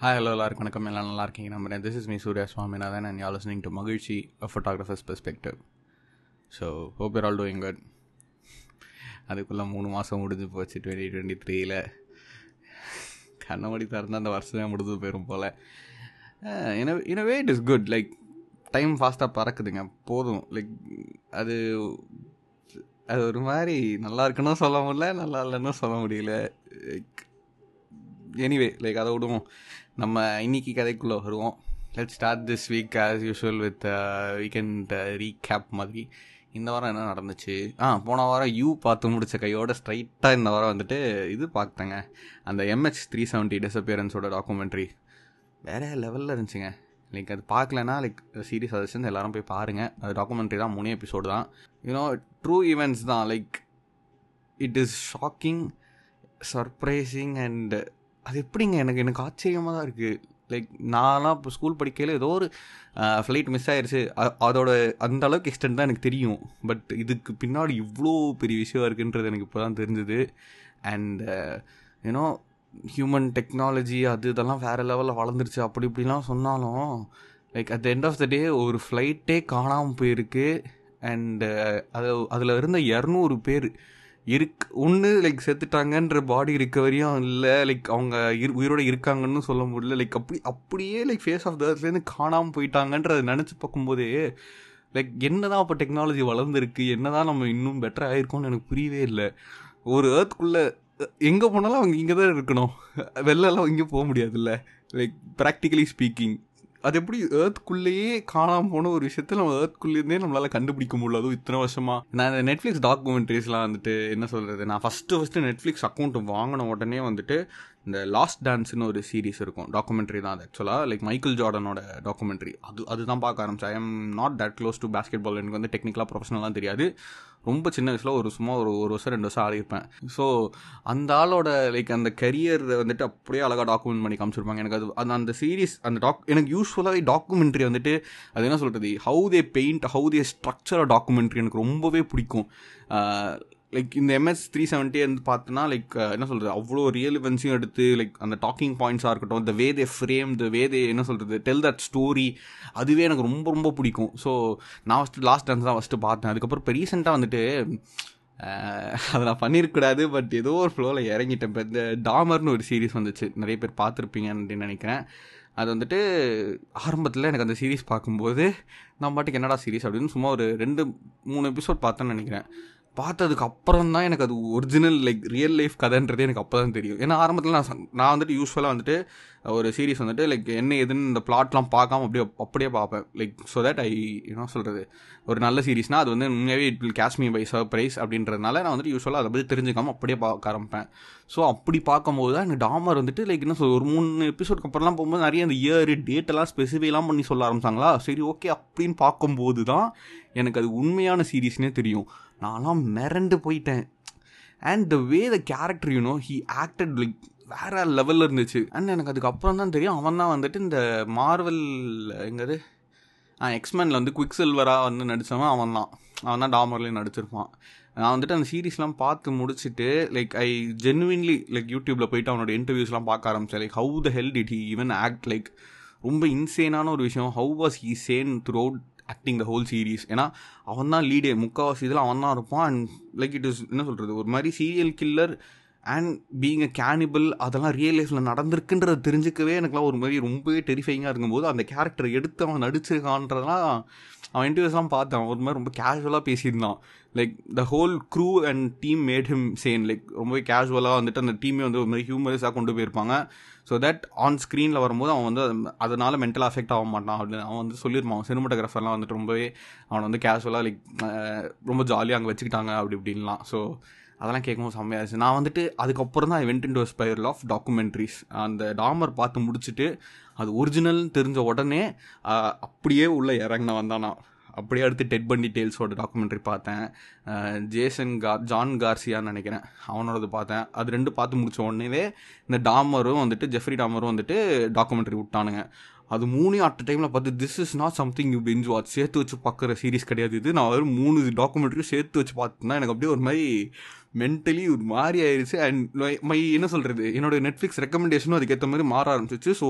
Hi hello எல்லாருக்கும் வணக்கம். எல்லாம் நல்லா இருக்கீங்க? நம்புறேன். This is me Surya Swaminathan and you listening to மகிழ்ச்சி photographers perspective so hope you're all doing good அதுக்குள்ளே மூணு மாதம் முடிஞ்சு போச்சு டுவெண்ட்டி டுவெண்ட்டி த்ரீயில் கண்ணமடி திறந்தால் அந்த வருஷமே முடிஞ்சு போயிடும் போல். In way it is good like time ஃபாஸ்ட்டாக பறக்குதுங்க. போதும். லைக் அது அது ஒரு மாதிரி நல்லா இருக்குன்னு சொல்ல முடியல நல்லா இல்லைன்னு சொல்ல முடியல. லைக் எனிவே லைக் அதை விடுவோம். நம்ம இன்னைக்கு கதைக்குள்ளே வருவோம். Let start this week as usual with weekend recap மாதிரி. இந்த வாரம் என்ன நடந்துச்சு? ஆ போன வாரம் யூ பார்த்து முடிச்ச கையோட ஸ்ட்ரைட்டாக இந்த வாரம் வந்துட்டு இது பார்த்தேங்க அந்த எம்ஹெச் த்ரீ செவன்ட்டி டிஸப்பியரன்ஸோட டாக்குமெண்ட்ரி வேறு லெவலில் இருந்துச்சுங்க. லைக் அது பார்க்கலனா லைக் சீரியஸ் சஜஷன்ஸ் எல்லாரும் போய் பாருங்கள் அது டாக்குமெண்ட்ரி தான் மூணு எபிசோடு தான். யூனோ ட்ரூ ஈவெண்ட்ஸ் தான். Like it is shocking surprising and அது எப்படிங்க? எனக்கு எனக்கு ஆச்சரியமாக தான் இருக்குது லைக் நான்லாம் இப்போ ஸ்கூல் படிக்கையில் ஏதோ ஒரு ஃப்ளைட் மிஸ் ஆயிடுச்சு அதோட அந்த அளவுக்கு எக்ஸ்டென்ட் தான் எனக்கு தெரியும். பட் இதுக்கு பின்னாடி இவ்வளோ பெரிய விஷயம் இருக்குன்றது எனக்கு இப்போ தான் தெரிஞ்சுது அண்ட் யூனோ ஹியூமன் டெக்னாலஜி அது இதெல்லாம் வேறு லெவலில் வளர்ந்துருச்சு. அப்படி இப்படிலாம் சொன்னாலும் like at the end of the day ஒரு ஃப்ளைட்டே காணாமல் போயிருக்கு. அண்டு அது அதில் இருந்த இரநூறு பேர் இருக் ஒன்று லைக் செத்துட்டாங்கன்ற பாடி ரிக்கவரியும் இல்லை லைக் அவங்க இரு உயிரோட இருக்காங்கன்னு சொல்ல முடியல. லைக் அப்படி அப்படியே லைக் ஃபேஸ் ஆஃப் தர்ஸ்லேருந்து காணாமல் போயிட்டாங்கன்றதை நினச்சி பார்க்கும்போதே லைக் என்ன தான் அப்போ டெக்னாலஜி வளர்ந்துருக்கு என்ன தான் நம்ம இன்னும் பெட்டர் ஆகிருக்கோம்னு எனக்கு புரியவே இல்லை. ஒரு ஏர்த்துக்குள்ளே எங்கே போனாலும் அவங்க இங்கே தான் இருக்கணும். வெளிலலாம் இங்கே போக முடியாதுல்ல. லைக் ப்ராக்டிக்கலி ஸ்பீக்கிங் அது எப்படி ஏர்த்குள்ளேயே காணாமல் போன ஒரு விஷயத்த நம்ம ஏர்த்குள்ளேருந்தே நம்மளால் கண்டுபிடிக்க முடியல. அதுவும் இத்தனை வருஷமா. நான் இந்த நெட்ஃப்ளிக்ஸ் டாக்குமெண்ட்ரிஸ்லாம் வந்துட்டு என்ன சொல்கிறது நான் ஃபஸ்ட்டு ஃபஸ்ட்டு நெட்ஃப்ளிக்ஸ் அக்கௌண்ட் வாங்கின உடனே வந்துட்டு இந்த லாஸ்ட் டான்ஸ்னு ஒரு சீரிஸ் இருக்கும். டாக்குமெண்ட்ரி தான் அது ஆக்சுவலாக லைக் மைக்கேல் ஜார்டனோட டாக்குமெண்ட்ரி அது அதுதான் பார்க்க ஆரம்பிச்சேன். I am not that close to basketball எனக்கு வந்து டெக்னிக்கலாக ப்ரொஃபஷனலாக தெரியாது. ரொம்ப சின்ன வயசில் ஒரு சும்மா ஒரு ஒரு வருஷம் ரெண்டு வருஷம் ஆடிருப்பேன் ஸோ அந்த ஆளோட லைக் அந்த கரியர் வந்துட்டு அப்படியே அழகாக டாக்குமெண்ட் பண்ணி காமிச்சிருப்பாங்க. எனக்கு அது அந்த அந்த சீரீஸ் அந்த டாக் எனக்கு யூஸ்ஃபுல்லாகவே டாக்குமெண்ட்ரி வந்துட்டு அது என்ன சொல்கிறது how they paint how they structure documentary எனக்கு ரொம்பவே பிடிக்கும். லைக் இந்த எம்எஸ் த்ரீ செவன்ட்டி வந்து பார்த்தோன்னா லைக் என்ன சொல்கிறது அவ்வளோ ரியலிவன்ஸையும் எடுத்து லைக் அந்த டாக்கிங் பாயிண்ட்ஸாக இருக்கட்டும் இந்த வே தே ஃப்ரேம் த வே தே என்ன சொல்கிறது டெல் தட் ஸ்டோரி அதுவே எனக்கு ரொம்ப ரொம்ப பிடிக்கும். ஸோ நான் ஃபஸ்ட்டு லாஸ்ட் டான்ஸ் தான் ஃபஸ்ட்டு பார்த்தேன். அதுக்கப்புறம் இப்போ ரீசெண்டாக வந்துட்டு அதை நான் பண்ணியிருக்கூடாது பட் ஏதோ ஒரு ஃப்ளோவில் இறங்கிட்டேன். இப்போ இந்த டாமர்னு ஒரு சீரீஸ் வந்துச்சு. நிறைய பேர் பார்த்துருப்பீங்கன்னு நினைக்கிறேன். அது வந்துட்டு ஆரம்பத்தில் எனக்கு அந்த சீரீஸ் பார்க்கும்போது நான் பாட்டுக்கு என்னடா சீரீஸ் அப்படின்னு சும்மா ஒரு ரெண்டு மூணு எபிசோட் பார்த்தேன்னு நினைக்கிறேன். பார்த்ததுக்கு அப்புறம் தான் எனக்கு அது ஒரிஜினல் லைக் ரியல் லைஃப் கதைன்றது எனக்கு அப்போ தான் தெரியும். ஏன்னா ஆரம்பத்தில் நான் நான் வந்துட்டு யூஸ்ஃபுல்லாக வந்துட்டு ஒரு சீரிஸ் வந்துட்டு லைக் என்ன எதுன்னு இந்த பிளாட்லாம் பார்க்காம அப்படியே அப்படியே பார்ப்பேன். லைக் ஸோ தட் ஐ என்ன சொல்கிறது ஒரு நல்ல சீரிஸ்னால் அது வந்து உண்மையாகவே it will catch me by surprise அப்படின்றதுனால நான் வந்துட்டு யூஸ்வலாக அதை பற்றி தெரிஞ்சுக்காமல் அப்படியே பார்க்க ஆரம்பிப்பேன். ஸோ அப்படி பார்க்கும்போது தான் எனக்கு டாமர் வந்துட்டு லைக் என்ன சொல் ஒரு மூணு எபிசோட்க்கு அப்புறம்லாம் போகும்போது நிறைய அந்த இயர் டேட்டெல்லாம் ஸ்பெசிஃபைலாம் பண்ணி சொல்ல ஆரம்பிச்சாங்களா? சரி ஓகே அப்படின்னு பார்க்கும்போது தான் எனக்கு அது உண்மையான சீரீஸ்னே தெரியும். நான்லாம் மிரண்டு போயிட்டேன். And the way the character you know he acted like வேற லெவலில் இருந்துச்சு. அண்ட் எனக்கு அதுக்கப்புறம் தான் தெரியும். அவன் தான் வந்துட்டு இந்த மார்வல் எங்கது? எக்ஸ்மேனில் வந்து குவிக் சில்வராக வந்து நடித்தவன் அவன் தான். அவன் தான் டாமர்லேயும் நடிச்சிருப்பான். நான் வந்துட்டு அந்த சீரீஸ்லாம் பார்த்து முடிச்சுட்டு லைக் ஐ ஜென்வின்லி லைக் யூடியூப்பில் போயிட்டு அவனோட இன்டர்வியூஸ்லாம் பார்க்க ஆரம்பித்தேன் like how the hell did he even act like ரொம்ப இன்சேனான ஒரு விஷயம். How was he sane throughout acting the whole series ஏன்னா அவன் தான் லீடே முக்கால்வாசி இதில் அவன் தான் இருப்பான். அண்ட் லைக் இட் இஸ் என்ன சொல்கிறது ஒரு மாதிரி serial killer and being a cannibal அதெல்லாம் ரியல் லைஃப்பில் நடந்திருக்குன்றதை தெரிஞ்சுக்கவே எனக்குலாம் ஒரு மாதிரி ரொம்பவே டெரிஃபைங்காக இருக்கும்போது அந்த கேரக்டர் எடுத்து அவன் நடிச்சிருக்கான்றதெல்லாம் அவன் இன்டர்வியூஸ்லாம் பார்த்தேன். ஒரு மாதிரி ரொம்ப கேஷுவலாக பேசியிருந்தான். Like the whole crew and team made him sane like ரொம்பவே கேஷுவலாக வந்துட்டு அந்த டீமே வந்து ஒரு மாதிரி ஹியூமரஸாக கொண்டு போயிருப்பாங்க. ஸோ தட் ஆன் ஸ்க்ரீனில் வரும்போது அவன் வந்து அதனால் மென்டல் அஃபெக்ட் ஆக மாட்டான் அப்படின்னு அவன் வந்து சொல்லியிருப்பான். சினிமாட்டோகிராஃபர்லாம் வந்துட்டு ரொம்பவே அவனை வந்து கேஷுவலாக லைக் ரொம்ப ஜாலியாக அங்கே வச்சுக்கிட்டாங்க அப்படி இப்படின்லாம். ஸோ அதெல்லாம் கேட்கும்போது செம்மையாக இருந்துச்சு. நான் வந்துட்டு அதுக்கப்புறம் தான் I went in to spiral of documentaries அந்த டாமர் பார்த்து முடிச்சுட்டு அது ஒரிஜினல்னு தெரிஞ்ச உடனே அப்படியே உள்ளே இறங்கின வந்தானா அப்படியே அடுத்து டெட் பண்டி டீட்டெயில்ஸோட டாக்குமெண்ட்ரி பார்த்தேன். ஜேசன் கார் ஜான் கார்சியான்னு நினைக்கிறேன். அவனோடது பார்த்தேன். அது ரெண்டு பார்த்து முடிச்ச உடனே இந்த டாமரும் வந்துட்டு ஜெஃப்ரி டாமரும் வந்துட்டு டாக்குமெண்ட்ரி விட்டானுங்க. அது மூணு அட் டைமில் பார்த்து this is not something you binge watch சேர்த்து வச்சு பார்க்குற சீரிஸ் கிடையாது இது. நான் வெறும் மூணு டாக்குமெண்ட்ரியும் சேர்த்து வச்சு பார்த்தேன்னா எனக்கு அப்படியே ஒரு மாதிரி மென்டலி ஒரு மாதிரி ஆயிடுச்சு அண்ட் மை என்ன சொல்கிறது என்னோட நெட்ஃப்ளிக்ஸ் ரெக்கமெண்டேஷனும் அதுக்கேற்ற மாதிரி மாற ஆரம்பிச்சிச்சு. ஸோ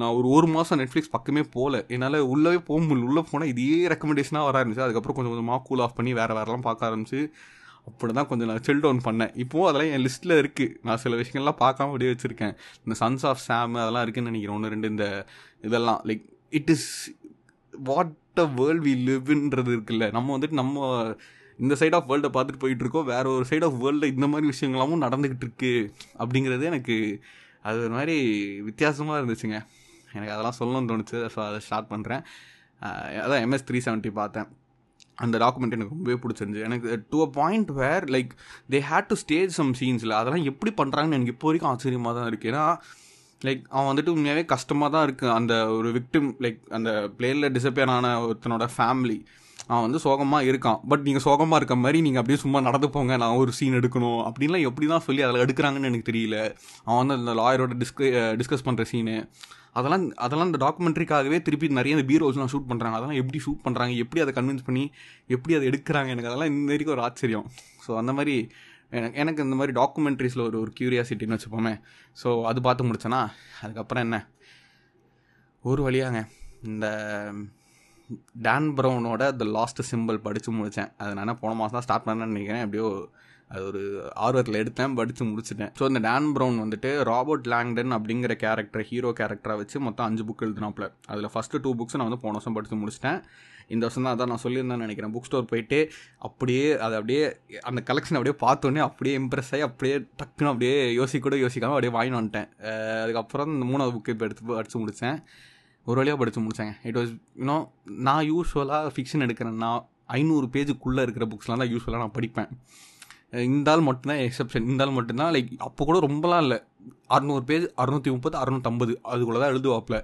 நான் ஒரு ஒரு மாதம் நெட்ஃப்ளிக்ஸ் பக்கமே போகல என்னால் உள்ளவே போக முடியல. உள்ளே போனால் இதே ரெக்கமெண்டேஷனாக வர ஆரம்பிச்சு. அதுக்கப்புறம் கொஞ்சம் கொஞ்சமாக கூல் ஆஃப் பண்ணி வேறு வேறெல்லாம் பார்க்க ஆரம்பிச்சு. அப்படி தான் கொஞ்சம் நான் சில் டவுன் பண்ணேன். இப்போது அதெல்லாம் என் லிஸ்ட்டில் இருக்குது நான் சில விஷயங்கள்லாம் பார்க்காம அப்படியே வச்சுருக்கேன். இந்த சன்ஸ் ஆஃப் சாம் அதெல்லாம் இருக்குன்னு நினைக்கிறேன். ஒன்று ரெண்டு இந்த இதெல்லாம் like it is what a world we லிவ்ன்றது இருக்குல்ல. நம்ம வந்துட்டு நம்ம இந்த சைட் ஆஃப் வேர்ல்டை பார்த்துட்டு போயிட்டு இருக்கோம். வேற ஒரு சைட் ஆஃப் வேர்ல்டில் இந்த மாதிரி விஷயங்களாமும் நடந்துக்கிட்டு இருக்கு. அப்படிங்கிறது எனக்கு அது ஒரு மாதிரி வித்தியாசமாக இருந்துச்சுங்க. எனக்கு அதெல்லாம் சொல்லணும்னு தோணுச்சு. ஸோ அதை ஸ்டார்ட் பண்ணுறேன் அதான் எம்எஸ் த்ரீ செவன்ட்டி பார்த்தேன். அந்த டாக்குமெண்ட் எனக்கு ரொம்பவே பிடிச்சிருந்துச்சு. எனக்கு to a point where like they had to stage some சீன்ஸில் அதெல்லாம் எப்படி பண்ணுறாங்கன்னு எனக்கு இப்போ வரைக்கும் ஆச்சரியமாக தான் இருக்குது ஏன்னா லைக் அவன் வந்துட்டு உண்மையாகவே கஷ்டமாக தான் இருக்குது அந்த ஒரு விக்டிம் லைக் அந்த பிளேனில் டிசப்பியர் ஆன ஒருத்தனோட ஃபேமிலி அவன் வந்து சோகமாக இருக்கான். பட் நீங்கள் சோகமாக இருக்க மாதிரி நீங்கள் அப்படியே சும்மா நடந்து போங்க. நான் ஒரு சீன் எடுக்கணும். அப்படின்லாம் எப்படி தான் சொல்லி அதில் எடுக்கிறாங்கன்னு எனக்கு தெரியல. அவன் வந்து அந்த லாயரோட டிஸ்க டிஸ்கஸ் பண்ணுற சீனு அதெல்லாம் அதெல்லாம் இந்த டாக்குமெண்ட்ரிக்காகவே திருப்பி நிறைய இந்த பீரோஸ்லாம் ஷூட் பண்ணுறாங்க அதெல்லாம் எப்படி ஷூட் பண்ணுறாங்க எப்படி அதை கன்வின்ஸ் பண்ணி எப்படி அதை எடுக்கிறாங்க? எனக்கு அதெல்லாம் இந்த வரைக்கும் ஒரு ஆச்சரியம். ஸோ அந்த மாதிரி எனக்கு எனக்கு இந்த மாதிரி டாக்குமெண்ட்ரிஸில் ஒரு ஒரு க்யூரியாசிட்டின்னு வச்சுப்போமே. ஸோ அது பார்த்து முடிச்சேன்னா அதுக்கப்புறம் என்ன? ஒரு வழியாங்க. இந்த டான் ப்ரௌனோட த லாஸ்ட் சிம்பிள் படித்து முடித்தேன் அது நான் போன மாதம் தான் ஸ்டார்ட் பண்ணேன்னு நினைக்கிறேன். எப்படியோ அது ஒரு ஆர்வத்தில் எடுத்தேன் படித்து முடிச்சிட்டேன். ஸோ இந்த டேன் ப்ரௌன் வந்துட்டு ராபர்ட் லாங்டன் அப்படிங்கிற கேரக்டர் ஹீரோ கேரக்டரை வச்சு மொத்தம் அஞ்சு புக் எழுதினாப்ல அதில் ஃபஸ்ட்டு டூ புக்ஸ் நான் வந்து போன வருஷம் படித்து முடிச்சிட்டேன். இந்த வருஷம் தான் அதான் நான் சொல்லியிருந்தேன் நினைக்கிறேன். புக் ஸ்டோர் போயிட்டு அப்படியே அதை அப்படியே அந்த கலெக்ஷன் அப்படியே பார்த்தோன்னே அப்படியே இம்ப்ரெஸ் ஆகி அப்படியே டக்குன்னு அப்படியே யோசிக்க கூட யோசிக்காமல் அப்படியே வாங்கி வந்துட்டேன். அதுக்கப்புறம் இந்த மூணாவது புக்கு இப்போ எடுத்து படித்து முடித்தேன் ஒரு வழியாக படித்து முடித்தேங்க இட் வாஸ் யூனோ நான் யூஸ்வலாக ஃபிக்ஷன் எடுக்கிறேன். நான் ஐநூறு பேஜுக்குள்ளே இருக்கிற புக்ஸ்லாம் தான் யூஸ்வலாக நான் படிப்பேன். இந்த ஆள் மட்டும்தான் எக்ஸப்ஷன் இந்த ஆள் மட்டும்தான் லைக் அப்போ கூட ரொம்பலாம் இல்லை. அறநூறு பேஜ் அறுநூற்றி முப்பது அறுநூற்றம்பது அதுக்குள்ளே தான் எழுதுவாப்பில்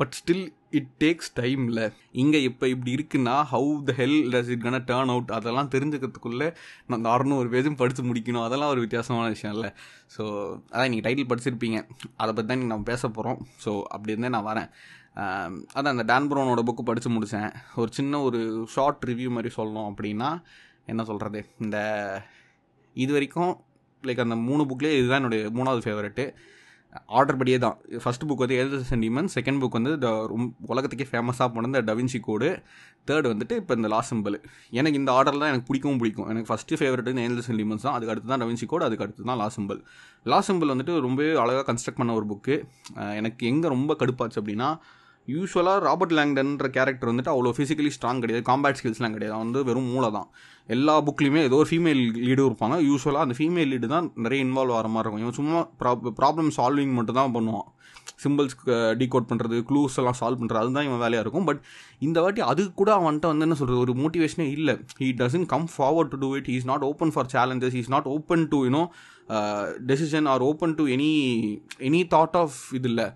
but still it takes time இல்லை இங்கே இப்போ இப்படி இருக்குன்னா how the hell does it gonna turn out அதெல்லாம் தெரிஞ்சுக்கிறதுக்குள்ளே நான் அந்த அறநூறு பேஜும் படித்து முடிக்கணும். அதெல்லாம் ஒரு வித்தியாசமான விஷயம் இல்லை. ஸோ அதான் நீங்கள் டைட்டில் படிச்சிருப்பீங்க. அதை பற்றி தான் நம்ம பேச போகிறோம் ஸோ அப்படி இருந்தே நான் வரேன். அதான் அந்த டான் ப்ரௌனோட புக்கு படித்து முடித்தேன் ஒரு சின்ன ஒரு ஷார்ட் ரிவ்யூ மாதிரி சொல்லணும் அப்படின்னா என்ன சொல்கிறது இந்த இது வரைக்கும் லைக் அந்த மூணு புக்லேயே இதுதான் என்னுடைய மூணாவது ஃபேவரெட்டு ஆர்டர் படியே தான். ஃபஸ்ட் புக் வந்து ஏழு சென்டிமெண்ட் செகண்ட் புக் வந்து த உலகத்துக்கே ஃபேமஸாக போன இந்த டவின்சி கோடு தேர்ட் வந்துட்டு இப்போ இந்த லாஸ்ட் சிம்பிள் எனக்கு இந்த ஆர்டர் தான் எனக்கு பிடிக்கவும் பிடிக்கும். எனக்கு ஃபஸ்ட்டு ஃபேவரட் ஏழு சென்டிமெண்ட்ஸ் தான். அதுக்கு அடுத்து தான் டவின்சி கோடு அதுக்கு அடுத்து தான் லாஸ்ட் சிம்பிள் லாஸ்ட் சிம்பிள் வந்துட்டு ரொம்பவே அழகாக கன்ஸ்ட்ரக்ட் பண்ண ஒரு புக்கு எனக்கு எங்கே ரொம்ப கடுப்பாச்சு அப்படின்னா யூஸ்வலாக ராபர்ட் லேங்டன்ற கேரக்டர் வந்துட்டு அவ்வளோ ஃபிசிக்கலி ஸ்ட்ராங் கிடையாது. காம்பேட் ஸ்கில்ஸ்லாம் கிடையாது. அவன் வந்து வெறும் மூளை தான். எல்லா புக்லேயுமே ஏதோ ஒரு ஃபீமேல் லீடும் இருப்பாங்க. யூஸ்வலாக அந்த ஃபீமேல் லீடு தான் நிறைய இன்வால்வ் ஆகிற மாதிரி இருக்கும். இவன் சும்மா ப்ராப்ளம் சால்விங் மட்டும் தான் பண்ணுவான். சிம்பிள்ஸ் டீகோட் பண்ணுறது க்ளூஸ் எல்லாம் சால்வ் பண்ணுறது அதுதான் இவன் வேலையாக இருக்கும். பட் இந்த வாட்டி அது கூட அவன்கிட்ட வந்து என்ன சொல்கிறது ஒரு மோட்டிவேஷனே இல்லை. He doesn't come forward to do it is not open for challenges is not open to you know decision or open to any any thought of இது இல்லை.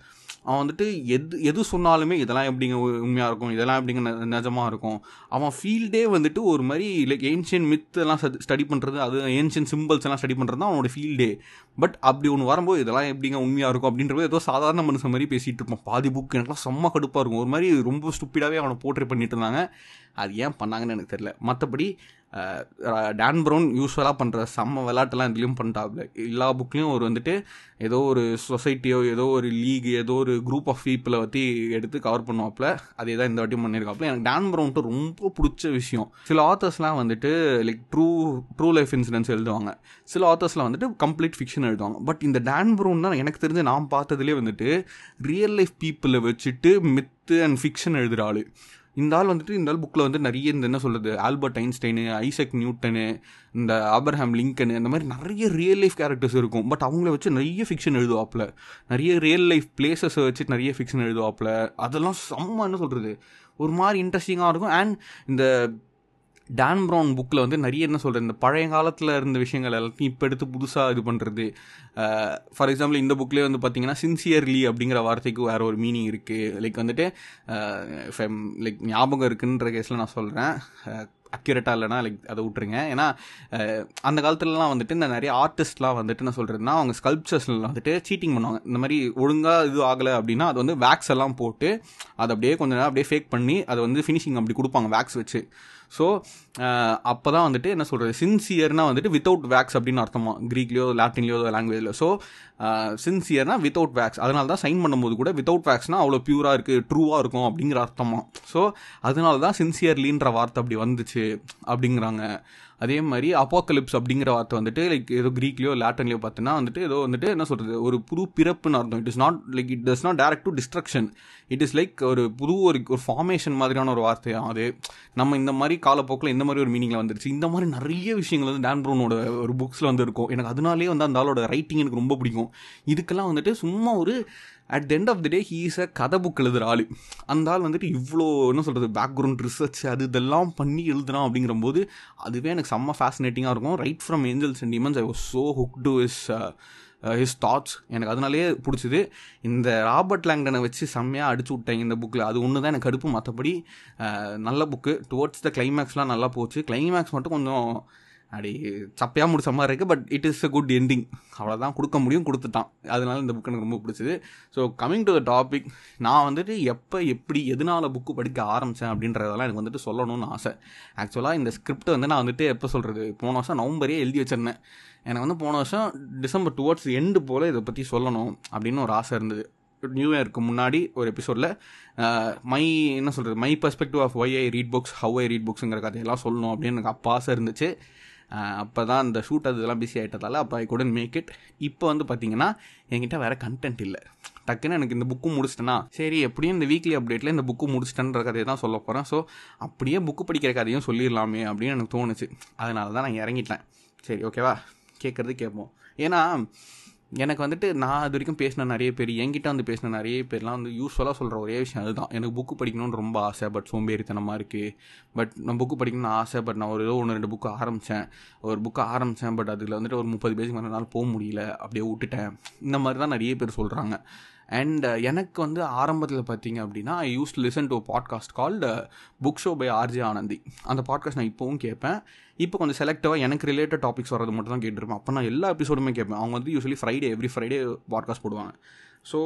அவன் வந்துட்டு எது எது சொன்னாலுமே இதெல்லாம் எப்படிங்க உண்மையாக இருக்கும் இதெல்லாம் எப்படிங்க நிஜமாக இருக்கும். அவன் ஃபீல்டே வந்துட்டு ஒரு மாதிரி லைக் ஏன்ஷியன் மித்தெல்லாம் ஸ்டடி பண்ணுறது அது ஏன்ஷியன் சிம்பிள்ஸ் எல்லாம் ஸ்டடி பண்ணுறது தான் அவனோட ஃபீல்டே பட் அப்படி ஒன்று வரும்போது இதெல்லாம் எப்படிங்க உண்மையாக இருக்கும் அப்படின்றப்ப ஏதோ சாதாரண மனுஷன் மாதிரி பேசிகிட்டு இருப்பான். பாதி புக் எனக்குலாம் செம்ம கடுப்பாக இருக்கும். ஒரு மாதிரி ரொம்ப ஸ்டூப்பிடாகவே அவனை போர்ட்ரே பண்ணிட்டு இருந்தாங்க. அது ஏன் பண்ணாங்கன்னு எனக்கு தெரியல. மற்றபடி டேன் ப்ரௌன் யூஸ்வலாக பண்ணுற செம்ம விளாட்டெல்லாம் இதுலேயும் பண்ணிட்டாப்ல. எல்லா புக்லேயும் ஒரு வந்துட்டு ஏதோ ஒரு சொசைட்டியோ ஏதோ ஒரு லீக் ஏதோ ஒரு குரூப் ஆஃப் பீப்புளை பற்றி எடுத்து கவர் பண்ணுவாப்புல அதே தான் இந்த வாட்டி பண்ணியிருக்காப்புல எனக்கு டேன் ப்ரௌன்ட்டு ரொம்ப பிடிச்ச விஷயம். சில ஆத்தர்ஸ்லாம் வந்துட்டு like true true life incidents எழுதுவாங்க. சில ஆத்தர்ஸ்லாம் வந்துட்டு கம்ப்ளீட் ஃபிக்ஷன் எழுதுவாங்க. பட் இந்த டேன் ப்ரௌன் தான் எனக்கு தெரிஞ்சு நான் பார்த்ததுலேயே வந்துட்டு ரியல் லைஃப் பீப்புளை வச்சுட்டு மித்து அண்ட் ஃபிக்ஷன் எழுதுகிற ஆள். இந்த ஆள் வந்துட்டு இந்த ஆள் புக்கில் வந்து நிறைய இந்த என்ன சொல்கிறது ஆல்பர்ட் ஐன்ஸ்டைனு ஐசக் நியூட்டனு இந்த ஆபர்ஹாம் லிங்கனு இந்த மாதிரி நிறைய ரியல் லைஃப் கேரக்டர்ஸ் இருக்கும். பட் அவங்கள வச்சு நிறைய ஃபிக்ஷன் எழுதுவாப்பில் நிறைய ரியல் லைஃப் பிளேசஸை வச்சு நிறைய ஃபிக்ஷன் எழுதுவாப்பில் அதெல்லாம் செம்ம என்ன சொல்கிறது ஒரு மாதிரி இன்ட்ரெஸ்டிங்காக இருக்கும். அண்ட் இந்த டான் ப்ரௌன் புக்கில் வந்து நிறைய என்ன சொல்கிறது இந்த பழைய காலத்தில் இருந்த விஷயங்கள் எல்லாத்தையும் இப்போ எடுத்து புதுசாக இது பண்ணுறது ஃபார் எக்ஸாம்பிள் இந்த புக்லேயே வந்து பார்த்தீங்கன்னா சின்சியர்லி அப்படிங்கிற வார்த்தைக்கு வேறு ஒரு மீனிங் இருக்குது லைக் வந்துட்டு லைக் ஞாபகம் இருக்குன்ற கேஸில் நான் சொல்கிறேன் அக்யூரேட்டாக இல்லைனா லைக் அதை விட்டுருங்க. ஏன்னா அந்த காலத்துலலாம் வந்துட்டு இந்த நிறைய ஆர்டிஸ்ட்லாம் வந்துட்டு என்ன சொல்கிறதுனா அவங்க ஸ்கல்ப்சர்ஸ்லாம் வந்துட்டு சீட்டிங் பண்ணுவாங்க. இந்த மாதிரி ஒழுங்காக இது ஆகலை அப்படின்னா அது வந்து வேக்ஸ் எல்லாம் போட்டு அதை அப்படியே கொஞ்ச நேரம் அப்படியே ஃபேக் பண்ணி அதை வந்து ஃபினிஷிங் அப்படி கொடுப்பாங்க வேக்ஸ் வச்சு. ஸோ uh, அப்போ தான் வந்துட்டு என்ன சொல்கிறது சின்சியர்னா வந்துட்டு வித்தவுட் வேக்ஸ் அப்படின்னு அர்த்தமா? க்ரீக்லேயோ லாட்டின்லையோ லாங்குவேஜில் ஸோ சின்சியர்னா வித்தவுட் வேக்ஸ் அதனால தான் சைன் பண்ணும்போது கூட வித்தவுட் வேக்ஸ்னா அவ்வளோ பியூராக இருக்குது ட்ரூவாக இருக்கும் அப்படிங்கிற அர்த்தமா? ஸோ அதனால தான் சின்சியர்லின்ற வார்த்தை அப்படி வந்துச்சு அப்படிங்கிறாங்க. அதே மாதிரி அப்போக்கலிப்ஸ் அப்படிங்கிற வார்த்தை வந்துட்டு லைக் ஏதோ க்ரீக்லையோ லாட்டன்லையோ பார்த்தீங்கன்னா வந்துட்டு ஏதோ வந்துட்டு என்ன சொல்கிறது ஒரு புது பிறப்புன்னு அர்த்தம். It is not like it does not direct to destruction it is like ஒரு புது ஒரு ஒரு ஃபார்மேஷன் மாதிரியான ஒரு வார்த்தையாக அது. நம்ம இந்த மாதிரி காலப்போக்கில் இந்த மாதிரி ஒரு மீனிங்கில் வந்துருச்சு. இந்த மாதிரி நிறைய விஷயங்கள் வந்து டேன் ப்ரோனோட ஒரு புக்ஸில் வந்து இருக்கும். எனக்கு அதனாலே வந்து அந்த ஆளோட ரைட்டிங் எனக்கு ரொம்ப பிடிக்கும். இதுக்கெல்லாம் வந்துட்டு சும்மா ஒரு at the end of the day he's a கதை புக் எழுதுகிற ஆள். அந்த ஆள் வந்துட்டு இவ்வளோ என்ன சொல்கிறது பேக்ரவுண்ட் ரிசர்ச் அது இதெல்லாம் பண்ணி எழுதுறான் அப்படிங்கிறபோது அதுவே எனக்கு செம்ம ஃபேசினேட்டிங்காக இருக்கும். Right from Angels and Demons I was so hook to his his thoughts எனக்கு அதனாலேயே பிடிச்சிது. இந்த ராபர்ட் லேங்டனை வச்சு செம்மையாக அடிச்சு விட்டேன் இந்த புக்கில் அது ஒன்று தான் எனக்கு கடுப்பு. மற்றபடி uh, நல்ல புக்கு டுவர்ட்ஸ் த கிளைமேக்ஸ்லாம் நல்லா போச்சு. கிளைமேக்ஸ் மட்டும் கொஞ்சம் அப்படி சப்பையாக முடிச்ச மாதிரி இருக்குது but it is a good ending அவ்வளோதான் கொடுக்க முடியும் கொடுத்துட்டான். அதனால இந்த புக் எனக்கு ரொம்ப பிடிச்சது. So coming to the topic நான் வந்துட்டு எப்போ எப்படி எதனால புக்கு படிக்க ஆரம்பித்தேன் அப்படின்றதெல்லாம் எனக்கு வந்துட்டு சொல்லணும்னு ஆசை. ஆக்சுவலாக இந்த ஸ்கிரிப்ட் வந்து நான் வந்துட்டு எப்போ சொல்கிறது போன வருஷம் நவம்பரே எழுதி வச்சிருந்தேன். எனக்கு வந்து போன வருஷம் டிசம்பர் டுவர்ட்ஸ் எண்டு போல் இதை பற்றி சொல்லணும் அப்படின்னு ஒரு ஆசை இருந்தது. நியூ இயருக்கு முன்னாடி ஒரு எபிசோடில் மை என்ன சொல்கிறது my perspective of why I read books how I read புக்ஸுங்கிற கதையெல்லாம் சொல்லணும் அப்படின்னு எனக்கு அப்போ ஆசை இருந்துச்சு. அப்போ தான் அந்த ஷூட் அதெல்லாம் பிஸி ஆகிட்டதால அப்போ ஐ குடன் மேக் இட் இப்போ வந்து பார்த்தீங்கன்னா என்கிட்ட வேறு கண்டென்ட் இல்லை. டக்குன்னு எனக்கு இந்த புக்கு முடிச்சிட்டேன்னா சரி எப்படியும் இந்த வீக்லி அப்டேட்டில் இந்த புக்கு முடிச்சிட்டேன்ற கதையை தான் சொல்ல போகிறேன் ஸோ அப்படியே புக்கு படிக்கிற கதையும் சொல்லிடலாமே அப்படின்னு எனக்கு தோணுச்சு. அதனால தான் நான் இறங்கிட்டேன். சரி ஓகேவா கேட்குறது கேட்போம் ஏன்னா எனக்கு வந்துட்டு நான் அது வரைக்கும் பேசின நிறைய பேர் என்கிட்ட வந்து பேசின நிறைய பேர்லாம் வந்து யூஸ்ஃபுல்லாக சொல்கிற ஒரே விஷயம் அதுதான். எனக்கு புக்கு படிக்கணும்னு ரொம்ப ஆசை பட் சோம்பேறித்தனமாக இருக்குது பட் நான் புக்கு படிக்கணும்னு ஆசை பட் நான் ஒரு ஏதோ ஒன்று ரெண்டு புக்கு ஆரம்பித்தேன் ஒரு புக்கு ஆரம்பித்தேன் பட் அதில் வந்துட்டு ஒரு முப்பது பேஜுக்கு மேலே நாள் போக முடியல. அப்படியே விட்டுட்டேன். இந்த மாதிரி தான் நிறைய பேர் சொல்கிறாங்க அண்ட் uh, எனக்கு வந்து ஆரம்பத்தில் பார்த்தீங்க அப்படின்னா I use listen to podcast called book show by RJ Anandhi அந்த பாட்காஸ்ட் நான் இப்போவும் கேட்பேன் இப்போ கொஞ்சம் செலக்டிவாக எனக்கு ரிலேட்டட் டாபிக்ஸ் வரது மட்டும் தான் கேட்டிருப்பேன். அப்போ நான் எல்லா எபிசோடுமே கேட்பேன் அவங்க வந்து usually Friday every Friday podcast போடுவாங்க. ஸோ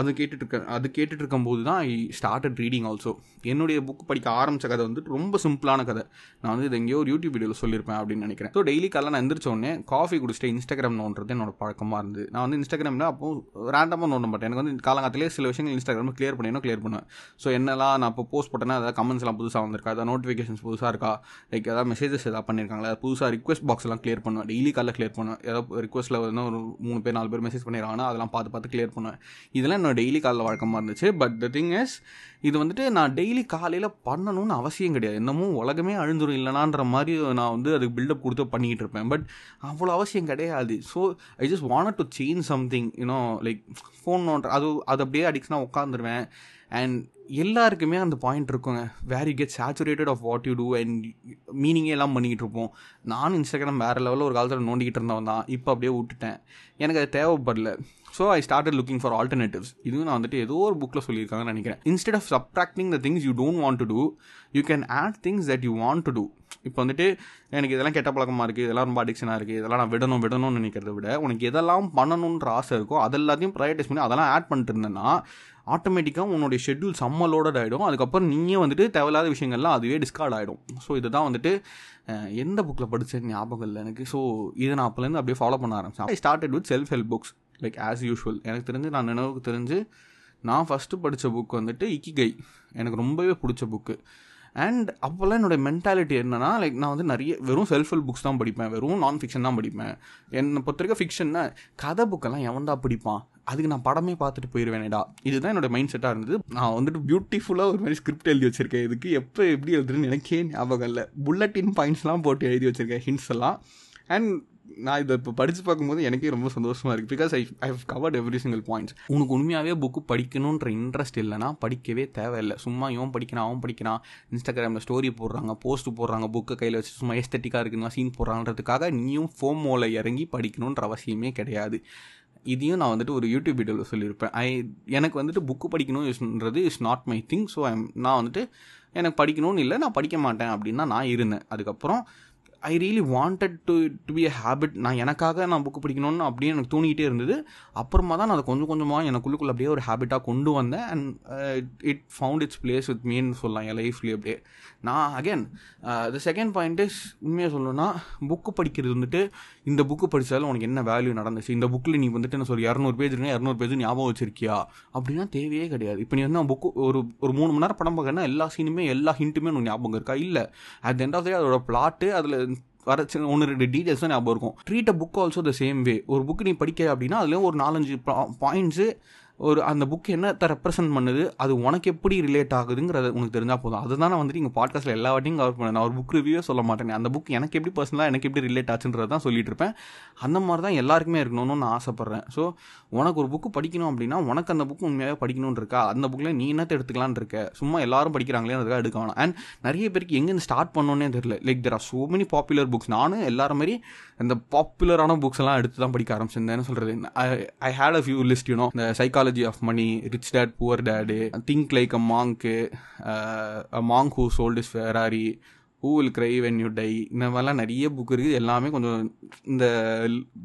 அது கேட்டுட்டு இருக்கேன் அது கேட்டுட்டு இருக்கும்போது தான் ஐ ஸ்டார்டட் ரீடிங் ஆல்சோ என்னுடைய புக் படிக்க ஆரம்பித்த கதை வந்துட்டு ரொம்ப சிம்பிளான கதை. நான் வந்து இது எங்கேயோ ஒரு யூடியூப் வீடியோவில் சொல்லியிருப்பேன் அப்படின்னு நினைக்கிறேன். ஸோ டெய்லி காலைல நான் எந்திரிச்ச உடனே காஃபி குடிச்சிட்டு இன்ஸ்டாகிராம் நோண்டுறது என்னோட பழக்கமாக இருந்தது. நான் வந்து இன்ஸ்டாகிராமில் அப்போ ரேண்டமாக நோண்ட மாட்டேன். எனக்கு வந்து காலங்காலத்திலே சில விஷயங்கள் இன்ஸ்டாகிராமில் கிளியர் பண்ணணும் கிளியர் பண்ணுவேன். ஸோ என்னெல்லாம் நான் இப்போ போஸ்ட் போட்டேன்னா அதாவது கமெண்ட்ஸ்லாம் புதுசாக வந்திருக்கா? அதாவது நோட்டிஃபிகேஷன்ஸ் புதுசாக இருக்கா? லைக் ஏதாவது மெசேஜஸ் ஏதாவது பண்ணியிருக்காங்களா புதுசாக ரிக்வஸ்ட் பாக்ஸ் எல்லாம் கிளியர் பண்ணுவேன். டெய்லி காலைல கிளியர் பண்ணுவேன். ஏதாவது ரிக்வஸ்ட்டில் வந்து ஒரு மூணு பேர் நாலு பேர் மெசேஜ் பண்ணிடுறாங்கன்னா அதெல்லாம் பார்த்து பார்த்து கிளியர் பண்ணுவேன். இதெல்லாம் என்னோட டெய்லி காலைல வழக்கமாக இருந்துச்சு. பட் த திங் இஸ் இது வந்துட்டு நான் டெய்லி காலையில் பண்ணணும்னு அவசியம் கிடையாது. என்னமோ உலகமே அழிஞ்சிடும் இல்லைனான்ற மாதிரி நான் வந்து அதுக்கு பில்டப் கொடுத்து பண்ணிக்கிட்டு இருப்பேன். பட் அவ்வளோ அவசியம் கிடையாது. So I just want to change something you know like phone நோன்ற அது அது அப்படியே அடிக்ஷனாக உட்காந்துருவேன் அண்ட் எல்லாருக்குமே அந்த பாயிண்ட் இருக்குங்க. Where you get saturated of what you do and மீனிங்கே எல்லாம் பண்ணிக்கிட்டு இருப்போம். நானும் இன்ஸ்டாகிராம் வேறு லெவலில் ஒரு காலத்தில் நோண்டிக்கிட்டு இருந்தவன் தான். இப்போ அப்படியே விட்டுட்டேன். எனக்கு அது தேவைப்படல. So I started looking for alternatives இதுவும் நான் வந்துட்டு ஏதோ ஒரு புக்கில் சொல்லியிருக்காங்கன்னு நினைக்கிறேன். Instead of subtracting the things you don't want to do you can add things that you want to do இப்போ வந்துட்டு எனக்கு இதெல்லாம் கெட்ட பழக்கமாக இருக்குது இதெல்லாம் ரொம்ப அடிக்ஷனாக இருக்குது இதெல்லாம் நான் விடணும் விடணும்னு நினைக்கிறத விட உனக்கு எதெல்லாம் பண்ணணுன்ற ஆசை இருக்கோ அதெல்லாத்தையும் ப்ரையாரிட்டைஸ் பண்ணி அதெல்லாம் ஆட் பண்ணிட்டு இருந்தேன்னா ஆட்டோமேட்டிக்காக உன்னுடைய ஷெட்யூல் செம்ம லோடட் ஆகிடும் அதுக்கப்புறம் நீயே வந்துட்டு தேவையில்லாத விஷயங்கள்லாம் அதுவே டிஸ்கார்ட் ஆகிடும் ஸோ இதுதான் வந்துட்டு எந்த புக்கில் படித்தேன் ஞாபகம் இல்லை எனக்கு. ஸோ இதை நான் அப்போலேருந்து அப்படியே ஃபாலோ பண்ண ஆரம்பிச்சேன். I started with self help books like as usual எனக்கு தெரிஞ்சு நான் நினைவுக்கு தெரிஞ்சு நான் ஃபஸ்ட்டு படித்த புக் வந்துட்டு இக்கிகை எனக்கு ரொம்பவே பிடிச்ச புக்கு அண்ட் அப்போல்லாம் என்னோடய மென்டாலிட்டி என்னென்னா லைக் நான் வந்து நிறைய வெறும் செல்ஃப் ஹெல்ப் புக்ஸ் தான் படிப்பேன். வெறும் நான் ஃபிக்ஷன் தான் படிப்பேன். என்னை பொறுத்த வரைக்கும் ஃபிக்ஷன்னா கதை புக்கெல்லாம் எவன் தான் படிப்பான்? அதுக்கு நான் படமே பார்த்துட்டு போயிடுவேனேடா இதுதான் என்னோட மைண்ட் செட்டாக இருந்தது. நான் வந்துட்டு பியூட்டிஃபுல்லாக ஒரு மாதிரி ஸ்கிரிப்ட் எழுதி வச்சிருக்கேன். இதுக்கு எப்போ எப்படி எழுதுறேன்னு எனக்கே ஞாபகம் இல்லை. புல்லட்டின் பாயிண்ட்ஸ்லாம் போட்டு எழுதி வச்சிருக்கேன் ஹிண்ட்ஸ் எல்லாம். அண்ட் நான் இதை இப்போ படித்து பார்க்கும்போது எனக்கே ரொம்ப சந்தோஷமாக இருக்குது because I I have covered every single points உனக்கு உண்மையாகவே புக்கு படிக்கணுன்ற இன்ட்ரெஸ்ட் இல்லைனா படிக்கவே தேவையில்லை. சும்மா இவன் படிக்கிறான் அவன் படிக்கிறான். இன்ஸ்டாகிராமில் ஸ்டோரி போடுறாங்க போஸ்ட் போடுறாங்க புக்கை கையில் வச்சு சும்மா எஸ்தட்டிக்காக இருக்குன்னா சீன் போடுறான்றதுக்காக நீயும் ஃபோமோவில் இறங்கி படிக்கணுன்ற அவசியமே கிடையாது. இதையும் நான் வந்துட்டு ஒரு யூடியூப் வீடியோவில் சொல்லியிருப்பேன். ஐ எனக்கு வந்துட்டு book படிக்கணும்ன்றது is not my thing so I'm நான் வந்துட்டு எனக்கு படிக்கணும்னு இல்லை நான் படிக்க மாட்டேன் அப்படின்னு நான் இருந்தேன். அதுக்கப்புறம் I really wanted to to be a habit நான் எனக்காக நான் புக்கு படிக்கணும்னு அப்படியே எனக்கு தோணிக்கிட்டே இருந்தது. அப்புறமா தான் நான் அதை கொஞ்சம் கொஞ்சமாக எனக்குள்ளுக்குள்ள அப்படியே ஒரு ஹேபிட்டாக கொண்டு வந்தேன். And it found its place with மீன்னு சொல்லலாம் என் லைஃப்லேயே அப்படியே. நான் again the second point is உண்மையாக சொல்லணும்னா புக்கு படிக்கிறது வந்துட்டு இந்த புக்கு படித்தாலும் உனக்கு என்ன வேல்யூ நடந்துச்சு? இந்த புக்கில் நீ வந்துட்டு என்ன சொல்லி இரநூறு பேஜ் இருக்கா இரநூறு பேஜ் ஞாபகம் வச்சிருக்கியா? அப்படின்னா தேவையே கிடையாது. இப்போ நீ வந்து புக்கு ஒரு ஒரு மூணு மணி நேரம் படம் பார்க்கறனா எல்லா சீனுமே எல்லா ஹிண்ட்டுமே உனக்கு ஞாபகம் இருக்கா? இல்லை. அட் எண்ட் ஆஃப் டே அதோட பிளாட்டு அதில் வர சின்ன ஒன்று ரெண்டு டீடைல்ஸ் தான் ஞாபகம் இருக்கும். Treat a book also the same way ஒரு புக் நீ படிக்க அப்படின்னா அதுலேயும் ஒரு நாலஞ்சு பாயிண்ட்ஸு ஒரு அந்த புக் என்னத்தை ரெப்ரசென்ட் பண்ணுது அது உனக்கு எப்படி ரிலேட் ஆகுதுங்கிறது உனக்கு தெரிஞ்சால் போதும். அதுதான் நான் வந்துட்டு இங்கே பாட்காஸ்ட்டில் எல்லா வாட்டியும் கவர் பண்ணேன். நான் ஒரு புக் ரிவ்யூவே சொல்ல மாட்டேன். அந்த புக் எனக்கு எப்படி பர்சனலாக எனக்கு எப்படி ரிலேட் ஆச்சுன்றது தான் சொல்லிட்டு இருப்பேன். அந்த மாதிரி தான் எல்லாருக்குமே இருக்கணும்னு நான் ஆசைப்பட்றேன். ஸோ உனக்கு ஒரு புக்கு படிக்கணும் அப்படின்னா உனக்கு அந்த புக் உண்மையாகவே படிக்கணும்னு இருக்கா? அந்த புக்கில் நீ என்னத்தை எடுத்துக்கலான் இருக்க? சும்மா எல்லாரும் படிக்கிறாங்களே அதுக்காக எடுக்க வேணாம். அண்ட் நிறைய பேருக்கு எங்கேருந்து ஸ்டார்ட் பண்ணோன்னே தெரியல. Like there are so many popular books நானும் எல்லாரும் மாதிரி இந்த பாப்புலரான புக்ஸ் எல்லாம் எடுத்து தான் படிக்க ஆரம்பிச்சிருந்தேன் என்ன சொல்கிறது I had a few list you know இந்த psychology of money rich dad poor dad think like a monk monk who sold his Ferrari who will cry when you die இந்த மாதிரிலாம் நிறைய புக் இருக்குது எல்லாமே கொஞ்சம் இந்த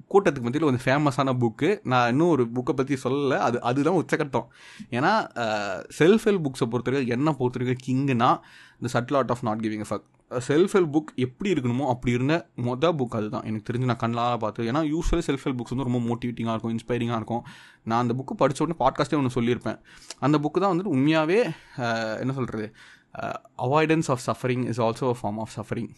கூட்டத்துக்கு மத்தியில் கொஞ்சம் ஃபேமஸான புக்கு நான் இன்னும் ஒரு புக்கை பற்றி சொல்லலை. அது அதுதான் உச்சக்கட்டம் ஏன்னா uh, செல்ஃப் ஹெல்ப் புக்ஸை பொறுத்தவரைக்கும் என்ன பொறுத்தவரைக்கும் கிங்குனா இந்த subtle art of not giving fuck self help book எப்படி இருக்கணுமோ அப்படி இருந்த மொதல் புக் அதுதான். எனக்கு தெரிஞ்சு நான் கண்ணால் பார்த்து ஏன்னா யூஸ்வலி செல்ஃப் ஹெல்ப் புக்ஸ் வந்து ரொம்ப மோட்டிவேட்டிங்காக இருக்கும் இன்ஸ்பைரிங்காக இருக்கும். நான் அந்த புக்கு படித்த உடனே பாட்காஸ்ட்டே ஒன்று சொல்லியிருப்பேன். அந்த புக்கு தான் வந்துட்டு உண்மையாகவே என்ன சொல்கிறது avoidance of suffering is also a form of suffering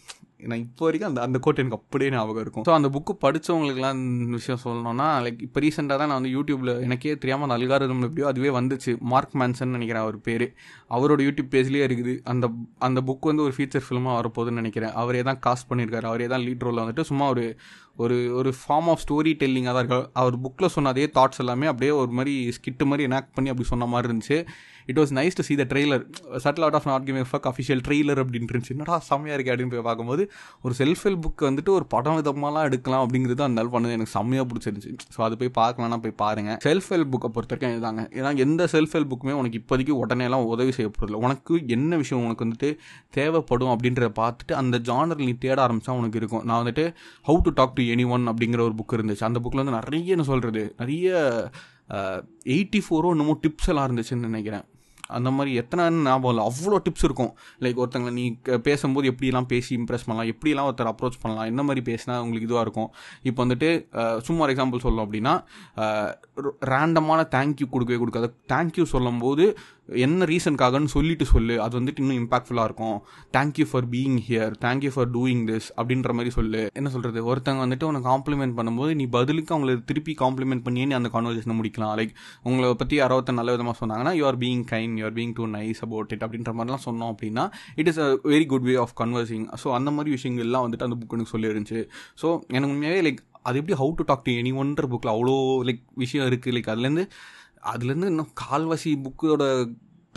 நான் இப்போ வரைக்கும் அந்த அந்த கோட் எனக்கு அப்படியே ஞாபகம் இருக்கும். ஸோ அந்த புக்கு படித்தவங்களுக்குலாம் விஷயம் சொல்லணும்னா லைக் இப்போ ரீசெண்டாக தான் நான் வந்து யூடியூப்பில் எனக்கே தெரியாமல் அந்த அல்காரதம் எப்படியோ அதுவே வந்துச்சு. மார்க் மேன்சன் நினைக்கிறேன் அவர் பேர். அவரோட யூடியூப் பேஜ்லேயே இருக்குது. அந்த அந்த புக் வந்து ஒரு ஃபீச்சர் ஃபிலிமாக வரப்போகுதுன்னு நினைக்கிறேன். அவரே தான் காஸ்ட் பண்ணியிருக்காரு. அவரே தான் லீட் ரோலில் வந்துட்டு சும்மா ஒரு ஒரு ஒரு ஃபார்ம் ஆஃப் ஸ்டோரி டெல்லிங்காக தான் இருக்கு அவர் புக்கில் சொன்ன அதே தாட்ஸ் எல்லாமே அப்படியே ஒரு மாதிரி ஸ்கிட்டு மாதிரி எனாக்ட் பண்ணி அப்படி சொன்ன மாதிரி இருந்துச்சு. It was nice to see the trailer subtle art of not giving fuck official trailer அப்படின்னு இருந்துச்சு. என்னடா செம்மையாக இருக்குது அப்படின்னு போய் பார்க்கும்போது ஒரு செல்ஃப் ஹெல்ப் புக்கை வந்துட்டு ஒரு படம் விதமாலாம் எடுக்கலாம் அப்படிங்கிறது அந்த நாள் பண்ணது. எனக்கு செம்மையாக பிடிச்சிருந்துச்சு. ஸோ அது போய் பார்க்கலாம்னா போய் பாருங்கள் செல்ஃப் ஹெல்ப் புக்கை பொறுத்த வரைக்கும் இதுதாங்க. ஏன்னா எந்த செல்ஃப் ஹெல்ப் புக்குமே உனக்கு இப்போதைக்கு உடனேலாம் உதவி செய்யப்படுறதில்ல உனக்கு என்ன விஷயம் உனக்கு வந்துட்டு தேவைப்படும் அப்படின்றத பார்த்துட்டு அந்த ஜானர் நீ தேட ஆரம்பித்தா உனக்கு இருக்கும். நான் வந்துட்டு how to talk to anyone அப்படிங்கிற ஒரு புக் இருந்துச்சு. அந்த புக்கில் வந்து நிறைய என்ன சொல்கிறது நிறைய எயிட்டி ஃபோரோ என்னமோ டிப்ஸ் எல்லாம் இருந்துச்சுன்னு நினைக்கிறேன். அந்த மாதிரி எத்தனை ஞாபகம் இல்லை. அவ்வளோ டிப்ஸ் இருக்கும். லைக் ஒருத்தங்களை நீ பேசும்போது எப்படிலாம் பேசி இம்ப்ரெஸ் பண்ணலாம் எப்படிலாம் ஒருத்தர் அப்ரோச் பண்ணலாம் என்ன மாதிரி பேசினா உங்களுக்கு இதுவாக இருக்கும். இப்போ வந்துட்டு சும்மா ஒரு எக்ஸாம்பிள் சொல்லணும் அப்படின்னா ரேண்டமான தேங்க்யூ கொடுக்கவே கொடுக்காது. தேங்க்யூ சொல்லும்போது என்ன ரீசனுக்காகன்னு சொல்லிட்டு சொல்லு. அது வந்துட்டு இன்னும் இம்பாக்ட்ஃபுல்லாக இருக்கும். Thank you for being here thank you for doing this அப்படின்ற மாதிரி சொல்லு. என்ன சொல்கிறது ஒருத்தங்க வந்துட்டு உனக்கு காம்ப்ளிமெண்ட் பண்ணும்போது நீ பதிலுக்கு அவங்களை திருப்பி காம்ப்ளிமெண்ட் பண்ணியே நீ அந்த கான்வர்சேஷனை முடிக்கலாம். லைக் உங்களை பற்றி யாராவது நல்ல விதமாக சொன்னாங்கன்னா you are being kind you are being too nice about it அப்படின்ற மாதிரிலாம் சொன்னோம் அப்படின்னா it is a very good way of conversing so அந்த மாதிரி விஷயங்கள்லாம் வந்துட்டு அந்த புக் எனக்கு சொல்லியிருந்துச்சு ஸோ எனக்கு உண்மையாகவே லைக் அது எப்படி how to talk to any ஒன்ற புக்கில் அவ்வளோ லைக் விஷயம் இருக்குது லைக் அதுலேருந்து அதுலேருந்து இன்னும் கால்வாசி புக்கோட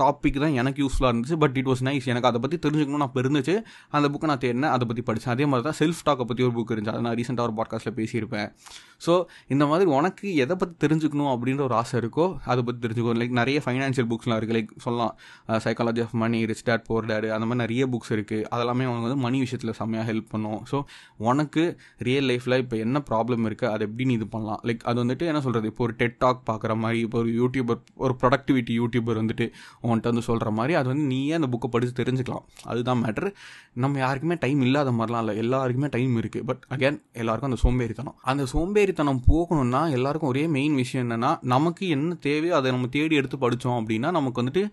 டாபிக் தான் எனக்கு யூஸ்ஃபுல்லாக இருந்துச்சு. பட் இட் வாஸ் நைஸ் எனக்கு அதை பற்றி தெரிஞ்சுக்கணும் நான் இருந்துச்சு அந்த புக்கை நான் தேடினேன். அதை பற்றி படித்தேன் அதே மாதிரி தான் செல்ஃப் டாக்கை பற்றி ஒரு புக் இருந்துச்சு. அதை நான் ரீசெண்டாக ஒரு பாட்காஸ்ட்டில் பேசியிருப்பேன். ஸோ இந்த மாதிரி உனக்கு எதை பற்றி தெரிஞ்சுக்கணும் அப்படின்ற ஒரு ஆசை இருக்கோ அதை பற்றி தெரிஞ்சுக்கணும் லைக் நிறைய ஃபைனான்ஷியல் புக்ஸ்லாம் இருக்குது லைக் சொல்லலாம். Psychology of money rich dad poor dad அந்த மாதிரி நிறைய புக்ஸ் இருக்குது அதெல்லாமே அவங்க வந்து மணி விஷயத்தில் செம்மையாக ஹெல்ப் பண்ணும். ஸோ உனக்கு ரியல் லைஃப்பில் இப்போ என்ன ப்ராப்ளம் இருக்குது அதை எப்படி நீ இது பண்ணலாம்? லைக் அது வந்துட்டு என்ன சொல்கிறது இப்போ ஒரு டெட் டாக் பார்க்குற மாதிரி இப்போ ஒரு யூடியூபர் ஒரு ப்ரொடக்டிவிட்டி யூடியூபர் வந்துட்டு உன்கிட்ட வந்து சொல்கிற மாதிரி அது வந்து நீயே அந்த புக்கை படித்து தெரிஞ்சுக்கலாம். அதுதான் மேட்ரு நம்ம யாருக்குமே டைம் இல்லாத மாதிரிலாம் இல்லை. எல்லாருக்குமே டைம் இருக்குது பட் அகேன் எல்லாருக்கும் அந்த சோம்பேறித்தனம். அந்த சோம்பேறித்தனம் போகணும்னா எல்லாருக்கும் ஒரே மெயின் விஷயம் என்னென்னா நமக்கு என்ன தேவையோ அதை நம்ம தேடி எடுத்து படித்தோம் அப்படின்னா நமக்கு வந்துட்டு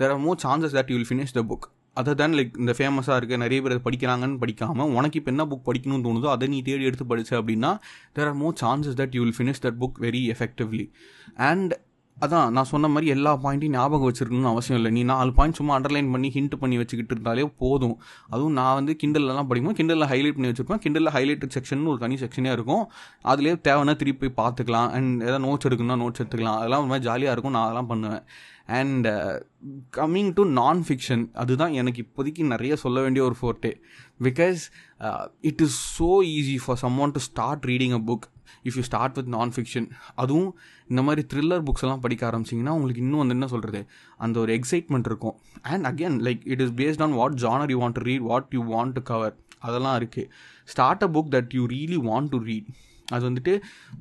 there are more chances that you will finish the book அதை தான் லைக் இந்த ஃபேமஸாக இருக்குது நிறைய பேர் படிக்கிறாங்கன்னு படிக்காமல் உனக்கு இப்போ என்ன புக் படிக்கணும்னு தோணுதோ அதை நீ தேடி எடுத்து படித்த அப்படின்னா there are more chances that you will finish that book very effectively and அதான் நான் சொன்ன மாதிரி எல்லா பாயிண்ட்டையும் ஞாபகம் வச்சிருக்கணும்னு அவசியம் இல்லை. நீ நாலு பாயிண்ட் சும்மா அண்டர்லைன் பண்ணி ஹிண்ட் பண்ணி வச்சுக்கிட்டு இருந்தாலே போதும். அதுவும் நான் வந்து கிண்டல்லாம் படிக்கும் கிண்டலில் ஹைலைட் பண்ணி வச்சிருப்பேன். கிண்டலில் ஹைலைட்டட் செக்ஷன் ஒரு தனி செக்ஷனே இருக்கும். அதுலேயே தேவைன்னா திருப்பி போய் பார்த்துக்கலாம். அண்ட் ஏதாவது நோட்ஸ் எடுக்கணும்னா நோட்ஸ் எடுத்துக்கலாம். அதெல்லாம் ஒரு மாதிரி ஜாலியாக இருக்கும். நான் அதெல்லாம் பண்ணுவேன். அண்ட் கம்மிங் டு நான் ஃபிக்ஷன் அதுதான் எனக்கு இப்போதைக்கு நிறைய சொல்ல வேண்டிய ஒரு forte because it is so easy for someone to start reading a book if you start with nonfiction அதுவும் இந்த மாதிரி த்ரில்லர் புக்ஸ் எல்லாம் படிக்க ஆரம்பிச்சிங்கன்னா உங்களுக்கு இன்னும் வந்து என்ன சொல்கிறது அந்த ஒரு எக்ஸைட்மெண்ட் இருக்கும். And again like it is based on what genre you want to read what you want to cover அதெல்லாம் இருக்குது start a book that you really want to read அது வந்துட்டு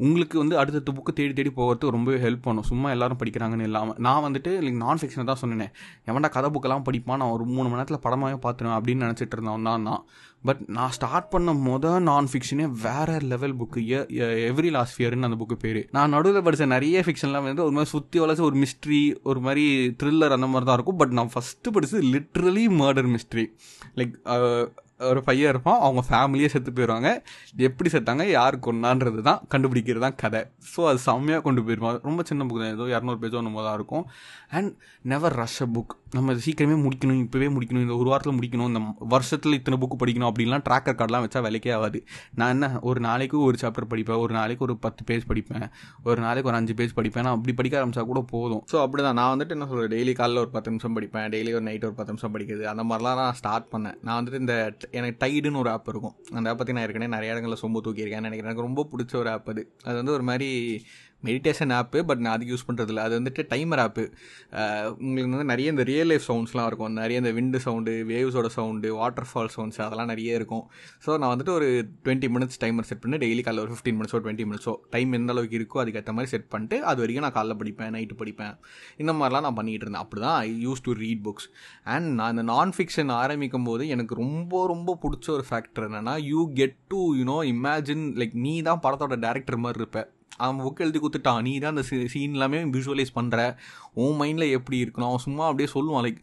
உங்களுக்கு வந்து அடுத்தடுத்த புக்கு தேடி தேடி போகிறதுக்கு ரொம்பவே ஹெல்ப் பண்ணும். சும்மா எல்லாரும் படிக்கிறாங்கன்னு இல்லாமல் நான் வந்துட்டு லைக் நான் ஃபிக்ஷனை தான் சொன்னேன். எவன்டா கதை புக்கெல்லாம் படிப்பான் நான் ஒரு மூணு மணி நேரத்தில் படமாகவே பார்த்துருவேன் அப்படின்னு நினச்சிட்டு இருந்தவன் தான். பட் நான் ஸ்டார்ட் பண்ண மொதல் நான் ஃபிக்ஷனே வேற லெவல் புக்கு எவ்ரி லாஸ்ட் இயர்னு அந்த புக்கு பேர். நான் நடுவில் படித்த நிறைய ஃபிக்ஷன்லாம் வந்து ஒரு மாதிரி சுற்றி வளர்ச்சி ஒரு மிஸ்ட்ரி ஒரு மாதிரி த்ரில்லர் அந்த மாதிரி தான் இருக்கும். பட் நான் ஃபஸ்ட்டு படித்தது லிட்ரலி மர்டர் மிஸ்ட்ரி லைக் ஒரு பையன் இருப்பான் அவங்க ஃபேமிலியே செத்து போயிடுவாங்க எப்படி செத்தாங்க யார் கொண்டான்றது தான் கண்டுபிடிக்கிறது தான் கதை. ஸோ அது செம்மையாக கொண்டு போயிருப்பாங்க ரொம்ப சின்ன புக் தான். ஏதோ இரநூறு பேஜோ ஒன்று தான் இருக்கும். And never rush a book நம்ம சீக்கிரமே முடிக்கணும் இப்போவே முடிக்கணும் இந்த ஒரு வாரத்தில் முடிக்கணும் இந்த வருஷத்தில் இத்தனை புக்கு படிக்கணும் அப்படின்லாம் ட்ராக்கர் கார்டெலாம் வச்சா வேலைக்கே ஆகாது. நான் என்ன ஒரு நாளைக்கு ஒரு சாப்டர் படிப்பேன் ஒரு நாளைக்கு ஒரு பத்து பேஜ் படிப்பேன் ஒரு நாளைக்கு ஒரு அஞ்சு பேஜ் படிப்பேன். நான் அப்படி படிக்க ஆரம்பிச்சா கூட போதும். ஸோ அப்படி தான் நான் வந்துட்டு என்ன சொல்கிறேன் டெய்லி காலையில் ஒரு பத்து நிமிஷம் படிப்பேன் டெய்லி ஒரு நைட் ஒரு பத்து நிமிஷம் படிக்கிறது அந்த மாதிரிலாம் நான் ஸ்டார்ட் பண்ணேன். நான் வந்துட்டு இந்த எனக்கு டைடுன்னு ஒரு ஆப் இருக்கும். அந்த ஆப் பற்றி நான் ஏற்கனவே நிறைய இடங்களில் சொம்பு தூக்கியிருக்கேன் நினைக்கிறேன். எனக்கு ரொம்ப பிடிச்ச ஒரு ஆப் அது. அது வந்து ஒரு மாதிரி மெடிடேஷன் ஆப்பு பட் நான் அதுக்கு யூஸ் பண்ணுறதில்ல அது வந்துட்டு டைமர் ஆப்பு உங்களுக்கு வந்து நிறைய இந்த ரியல் லைஃப் சவுண்ட்ஸ்லாம் இருக்கும். நிறைய இந்த விண்டு சவுண்டு வேவ்ஸோட சவுண்டு வாட்டர் ஃபால் சவுண்ட்ஸ் அதெல்லாம் நிறைய இருக்கும். ஸோ நான் வந்துட்டு ஒரு டுவெண்ட்டி மினிட்ஸ் டைமர் செட் பண்ணி டெய்லி காலையில் ஒரு ஃபிஃப்டீன் மினிட்ஸோ டுவெண்ட்டி மினிட்ஸோ டைம் எந்த அளவுக்கு இருக்கோ அதுக்கேற்ற மாதிரி செட் பண்ணிட்டு அது வரைக்கும் நான் காலைல படிப்பேன் நைட்டு படிப்பேன். இந்த மாதிரிலாம் நான் பண்ணிகிட்டு இருந்தேன். அப்படி தான் I use to read books and நான் இந்த நான் ஃபிக்ஷன் ஆரம்பிக்கும் போது எனக்கு ரொம்ப ரொம்ப பிடிச்ச ஒரு ஃபேக்டர் என்னென்னா you get to you know imagine like நீ தான் படத்தோட டேரக்டர் மாதிரி இருப்பேன் அவன் புக் எழுதி கொடுத்துட்டான். நீ தான் அந்த சீன் எல்லாமே விஷுவலைஸ் பண்ணுற உன் மைண்டில் எப்படி இருக்கணும்? அவன் சும்மா அப்படியே சொல்லுவான் லைக்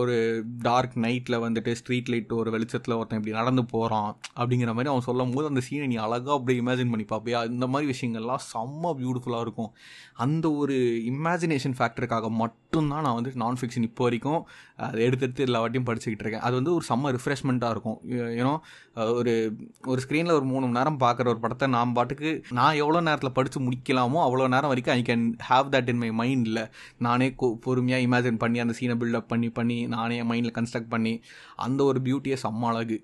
ஒரு டார்க் நைட்டில் வந்துட்டு ஸ்ட்ரீட் லைட் ஒரு வெளிச்சத்தில் ஒருத்தன் இப்படி நடந்து போகிறான் அப்படிங்கிற மாதிரி அவன் சொல்லும் போது அந்த சீனை நீ அழகாக அப்படியே இமேஜின் பண்ணி பார்ப்பியா இந்த மாதிரி விஷயங்கள்லாம் செம்ம பியூட்டிஃபுல்லாக இருக்கும். அந்த ஒரு இமேஜினேஷன் ஃபேக்டருக்காக மட்டும்தான் நான் வந்து நான் ஃபிக்ஷன் இப்போ வரைக்கும் அதை எடுத்து எடுத்து எல்லா வாட்டியும் படிச்சுக்கிட்டு இருக்கேன். அது வந்து ஒரு செம்ம ரிஃப்ரெஷ்மெண்ட்டாக இருக்கும். ஏன்னோ ஒரு ஒரு ஸ்க்ரீனில் ஒரு மூணு மணி நேரம் பார்க்குற ஒரு படத்தை நான் பாட்டுக்கு நான் எவ்வளோ நேரத்தில் படித்து முடிக்கலாமோ அவ்வளோ நேரம் வரைக்கும் I can have that in my மைண்டில் நானே பொறுமையாக இமேஜின் பண்ணி அந்த சீனை பில்டப் பண்ணி பண்ணி நானே என் மைண்டில் கன்ஸ்ட்ரக்ட் பண்ணி அந்த ஒரு பியூட்டியை செம்ம அழகு.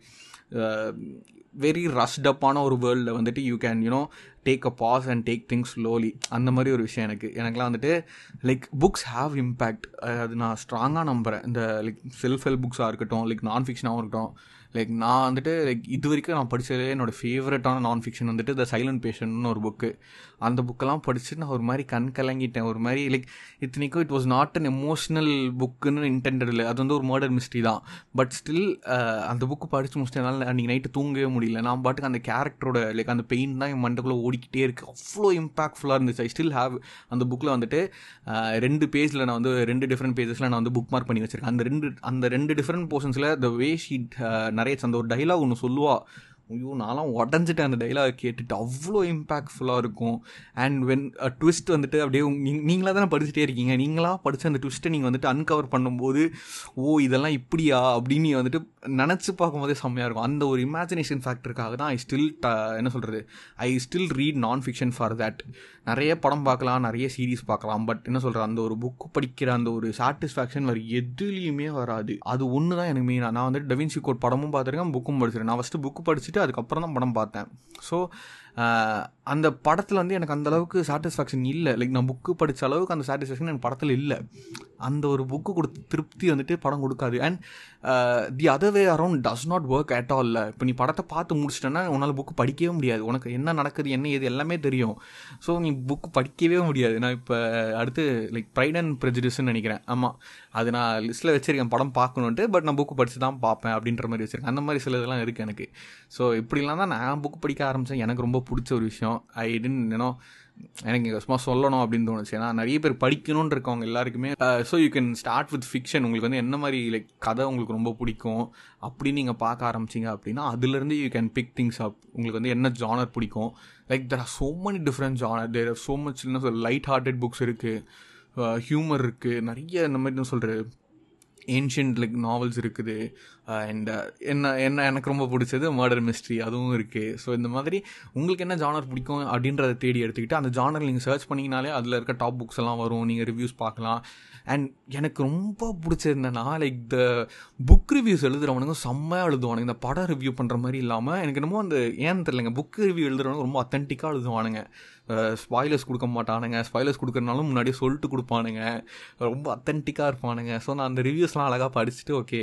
வெரி ரஷ்டப்பான ஒரு வேர்ல்டில் வந்துட்டு you can you know take a pause and take things slowly அந்த மாதிரி ஒரு விஷயம் எனக்கு. எனக்குலாம் வந்துட்டு லைக் புக்ஸ் ஹாவ் இம்பேக்ட் அது நான் ஸ்ட்ராங்காக நம்புகிறேன் இந்த லைக் செல்ஃப் ஹெல்ப் புக்ஸாக இருக்கட்டும் லைக் நான் ஃபிக்ஷனாகவும் இருக்கட்டும். லைக் நான் வந்துட்டு லைக் இது வரைக்கும் நான் படித்ததே என்னோடய ஃபேவரட்டான நான் ஃபிக்ஷன் வந்துட்டு த சைலண்ட் பேஷன்னு ஒரு புக்கு அந்த புக்கெல்லாம் படித்து நான் ஒரு மாதிரி கண் கலங்கிட்டேன். ஒரு மாதிரி லைக் இத்தனைக்கும் it was not an emotional புக்குன்னு intended இல்லை. அது வந்து ஒரு மர்டர் மிஸ்ட்ரி தான். பட் ஸ்டில் அந்த புக்கு படித்து முடிச்சதுனால அன்றைக்கி நைட்டு தூங்கவே முடியல. நான் பாட்டுக்கு அந்த கேரக்டரோட லைக் அந்த பெயின் தான் என் மண்டக்குள்ளே ஓடிக்கிட்டே இருக்குது அவ்வளோ இம்பாக்ட்ஃபுல்லாக இருந்துச்சு. ஐ ஸ்டில் ஹாவ் அந்த புக்கில் வந்துட்டு ரெண்டு பேஜில் நான் வந்து ரெண்டு டிஃப்ரெண்ட் பேஜஸில் நான் வந்து புக் மார்க் பண்ணி வச்சிருக்கேன். அந்த ரெண்டு அந்த ரெண்டு டிஃப்ரெண்ட் போர்ஷன்ஸில் த வே ஷீட் நிறைய அந்த ஒரு டைலாக் ஒன்று சொல்லுவாள் ஐயோ நான்லாம் உடஞ்சிட்டேன் அந்த டைலாக் கேட்டுட்டு. அவ்வளோ இம்பாக்ட்ஃபுல்லாக இருக்கும். அண்ட் வென் ட்விஸ்ட் வந்துட்டு அப்படியே நீங்களாக தானே படிச்சுட்டே இருக்கீங்க. நீங்களாக படித்த அந்த ட்விஸ்ட்டை நீங்கள் வந்துட்டு அன்கவர் பண்ணும்போது ஓ இதெல்லாம் இப்படியா? அப்படின்னு வந்துட்டு நினச்சி பார்க்கும்போதே செம்மையாக இருக்கும். அந்த ஒரு இமேஜினேஷன் ஃபேக்டருக்காக தான் ஐ ஸ்டில் என்ன சொல்கிறது I still read non fiction for that நிறைய படம் பார்க்கலாம் நிறைய சீரீஸ் பார்க்கலாம். பட் என்ன சொல்கிற அந்த ஒரு புக்கு படிக்கிற அந்த ஒரு சாட்டிஸ்ஃபேக்ஷன் வேறு எதுலேயுமே வராது. அது ஒன்று தான் எனக்கு மெயினாக நான் வந்துட்டு டெவின்சி கோட் படமும் பார்த்துருக்கேன் புக்கும் படிச்சிருக்கேன். நான் ஃபஸ்ட்டு புக்கு படிச்சுட்டு அதுக்கப்புறம் தான் படம் பார்த்தேன். ஸோ அந்த படத்தில் வந்து எனக்கு அந்த அளவுக்கு சாட்டிஸ்ஃபேக்ஷன் இல்லை. லைக் நான் புக்கு படித்த அளவுக்கு அந்த சாட்டிஸ்ஃபேக்ஷன் எனக்கு படத்தில் இல்லை. அந்த ஒரு புக்கு கொடுத்து திருப்தி வந்துட்டு படம் கொடுக்காது. And the other way around does not work at all இப்போ நீ படத்தை பார்த்து முடிச்சிட்டேன்னா உன்னால் புக்கு படிக்கவே முடியாது. உனக்கு என்ன நடக்குது என்ன ஏது எல்லாமே தெரியும். ஸோ நீ புக்கு படிக்கவே முடியாது. நான் இப்போ அடுத்து லைக் ப்ரைட் அண்ட் ப்ரெஜிடிஸ்ன்னு நினைக்கிறேன். ஆமாம் அது நான் லிஸ்ட்டில் வச்சுருக்கேன் படம் பார்க்கணுன்ட்டு பட் நான் புக்கு படித்து தான் பார்ப்பேன் அப்படின்ற மாதிரி வச்சுருக்கேன். அந்த மாதிரி சில இதெல்லாம் இருக்குது எனக்கு. ஸோ இப்படிலாம் தான் நான் புக் படிக்க ஆரம்பித்தேன் எனக்கு ரொம்ப பிடிச்ச ஒரு விஷயம். ஐ டென்ட் ஏன்னோ எனக்கு சும்மா சொல்லணும் அப்படின்னு தோணுச்சு. ஏன்னா நிறைய பேர் படிக்கணும்னு இருக்கவங்க எல்லாருக்குமே so you can start with fiction உங்களுக்கு வந்து என்ன மாதிரி லைக் கதை உங்களுக்கு ரொம்ப பிடிக்கும் அப்படின்னு நீங்கள் பார்க்க ஆரம்பிச்சிங்க அப்படின்னா அதுலேருந்து you can pick things up உங்களுக்கு வந்து என்ன ஜானர் பிடிக்கும். Like there are so many different genre there are so much என்ன லைட் ஹார்ட்டட் புக்ஸ் இருக்குது ஹியூமர் இருக்குது நிறைய இந்த மாதிரி சொல்கிறது ஏன்ஷியன்ட் லைக் நாவல்ஸ் இருக்குது. அண்ட் என்ன என்ன எனக்கு ரொம்ப பிடிச்சது மர்டர் மிஸ்ட்ரி அதுவும் இருக்குது ஸோ இந்த மாதிரி உங்களுக்கு என்ன ஜானர் பிடிக்கும் அப்படின்றத தேடி எடுத்துக்கிட்டு அந்த ஜானர் நீங்கள் சர்ச் பண்ணிங்கனாலே அதில் இருக்க டாப் புக்ஸ் எல்லாம் வரும். நீங்கள் ரிவ்யூஸ் பார்க்கலாம். அண்ட் எனக்கு ரொம்ப பிடிச்சது லைக் த புக் ரிவ்யூஸ் எழுதுகிறவனுங்க செம்மையாக எழுதுவானுங்க. இந்த படம் ரிவ்யூ பண்ணுற மாதிரி இல்லாமல் எனக்கு என்னமோ அந்த ஏன்னு தெரியலங்க புக் ரிவ்யூ எழுதுறவனுக்கு ரொம்ப அத்தன்டிக்காக எழுதுவானுங்க. ஸ்பாய்லர்ஸ் கொடுக்க மாட்டானுங்க. ஸ்பாய்லர்ஸ் கொடுக்குறனாலும் முன்னாடியே சொல்லிட்டு கொடுப்பானுங்க. ரொம்ப அத்தன்டிக்காக இருப்பானுங்க. ஸோ நான் அந்த ரிவ்யூஸ்லாம் அழகாக படிச்சுட்டு ஓகே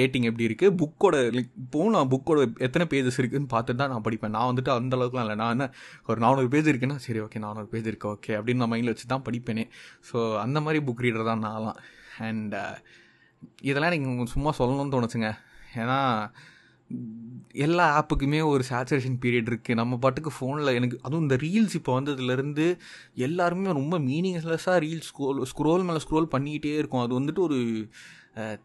ரேட்டிங் எப்படி இருக்குது புக்கோட இப்போவும் நான் புக்கோட எத்தனை பேஜஸ் இருக்குதுன்னு பார்த்துட்டு தான் நான் படிப்பேன். நான் வந்துட்டு அந்த அளவுக்குலாம் இல்லை. நான் என்ன ஒரு நானூறு பேஜ் இருக்குன்னா சரி ஓகே நானூறு பேஜ் இருக்கு ஓகே அப்படின்னு நான் மைண்டில் வச்சு தான் படிப்பேனே. ஸோ அந்த மாதிரி புக் ரீடர் தான் நான்லாம் அண்ட் இதெல்லாம் எனக்கு சும்மா சொல்லணும்னு தோணுச்சுங்க. ஏன்னா எல்லா ஆப்புக்குமே ஒரு சேச்சுரேஷன் பீரியட் இருக்குது நம்ம பாட்டுக்கு ஃபோனில் எனக்கு அதுவும் இந்த ரீல்ஸ் இப்போ வந்ததுலேருந்து எல்லாருமே ரொம்ப மீனிங்லெஸ்ஸாக ரீல்ஸ் ஸ்க்ரோல் ஸ்க்ரோல் மேலே ஸ்க்ரோல் பண்ணிக்கிட்டே இருக்கும். அது வந்துட்டு ஒரு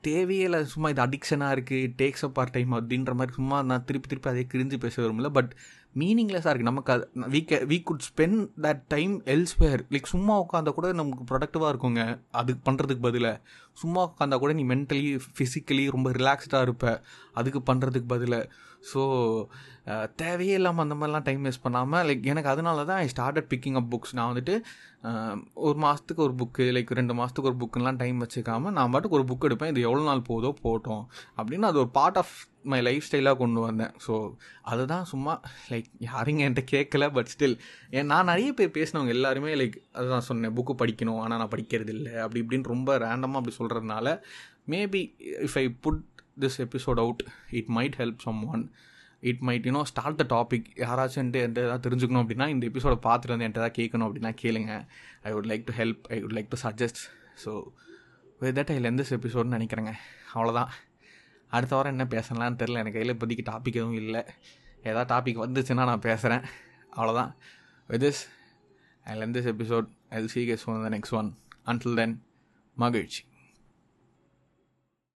தேவையே இல்லை. சும்மா இது அடிக்ஷனாக இருக்குது டேக்ஸ் அப் பார்ட் டைம் அப்படின்ற மாதிரி சும்மா நான் திருப்பி திருப்பி அதே கிரிஞ்சு பேச வரும்ல பட் மீனிங்லெஸ்ஸாக இருக்குது நமக்கு அது we can we could spend that time elsewhere like சும்மா உட்காந்தா கூட நமக்கு ப்ரொடக்டிவாக இருக்குங்க. அது பண்ணுறதுக்கு பதிலாக சும்மா உட்காந்தா கூட நீ மென்டலி ஃபிசிக்கலி ரொம்ப ரிலாக்ஸ்டாக இருப்ப. அதுக்கு பண்ணுறதுக்கு பதிலாக ஸோ தேவையே இல்லாமல் அந்த மாதிரிலாம் டைம் வேஸ்ட் பண்ணாமல் லைக் எனக்கு அதனால தான் I started picking up books நான் வந்துட்டு ஒரு மாதத்துக்கு ஒரு புக்கு லைக் ரெண்டு மாதத்துக்கு ஒரு புக்குலாம் டைம் வச்சுக்காமல் நான் பாட்டுக்கு ஒரு புக் எடுப்பேன். இது எவ்வளோ நாள் போதோ போட்டோம். அப்படின்னு அது ஒரு பார்ட் ஆஃப் மை லைஃப் ஸ்டைலாக கொண்டு வந்தேன். ஸோ அதுதான் சும்மா லைக் யாருங்க என்கிட்ட கேட்கல பட் ஸ்டில் ஏன் நான் நிறைய பேர் பேசினவங்க எல்லாருமே லைக் அதுதான் சொன்னேன் புக்கு படிக்கணும் ஆனால் நான் படிக்கிறது இல்லை அப்படி இப்படின்னு ரொம்ப ரேண்டமாக அப்படி சொல்கிறதுனால maybe if I put this episode out it might help someone it might you know start the topic யாராச்சும் என்கிட்ட எதாவது தெரிஞ்சுக்கணும் அப்படின்னா இந்த எபிசோட பார்த்துட்டு வந்து என்கிட்ட ஏதாவது கேட்கணும் அப்படின்னா கேளுங்க. I would like to help I would like to suggest so with that I lend எபிசோட்னு நினைக்கிறேங்க. அவ்வளோதான் அடுத்த வாரம் என்ன பேசலாம்னு தெரில எனக்கு கையில் இப்போதைக்கு டாபிக் எதுவும் இல்லை. ஏதாவது டாபிக் வந்துச்சுன்னா நான் பேசுகிறேன் அவ்வளோதான் with this I lend episode I see guess on the next one until then மகிழ்ச்சி.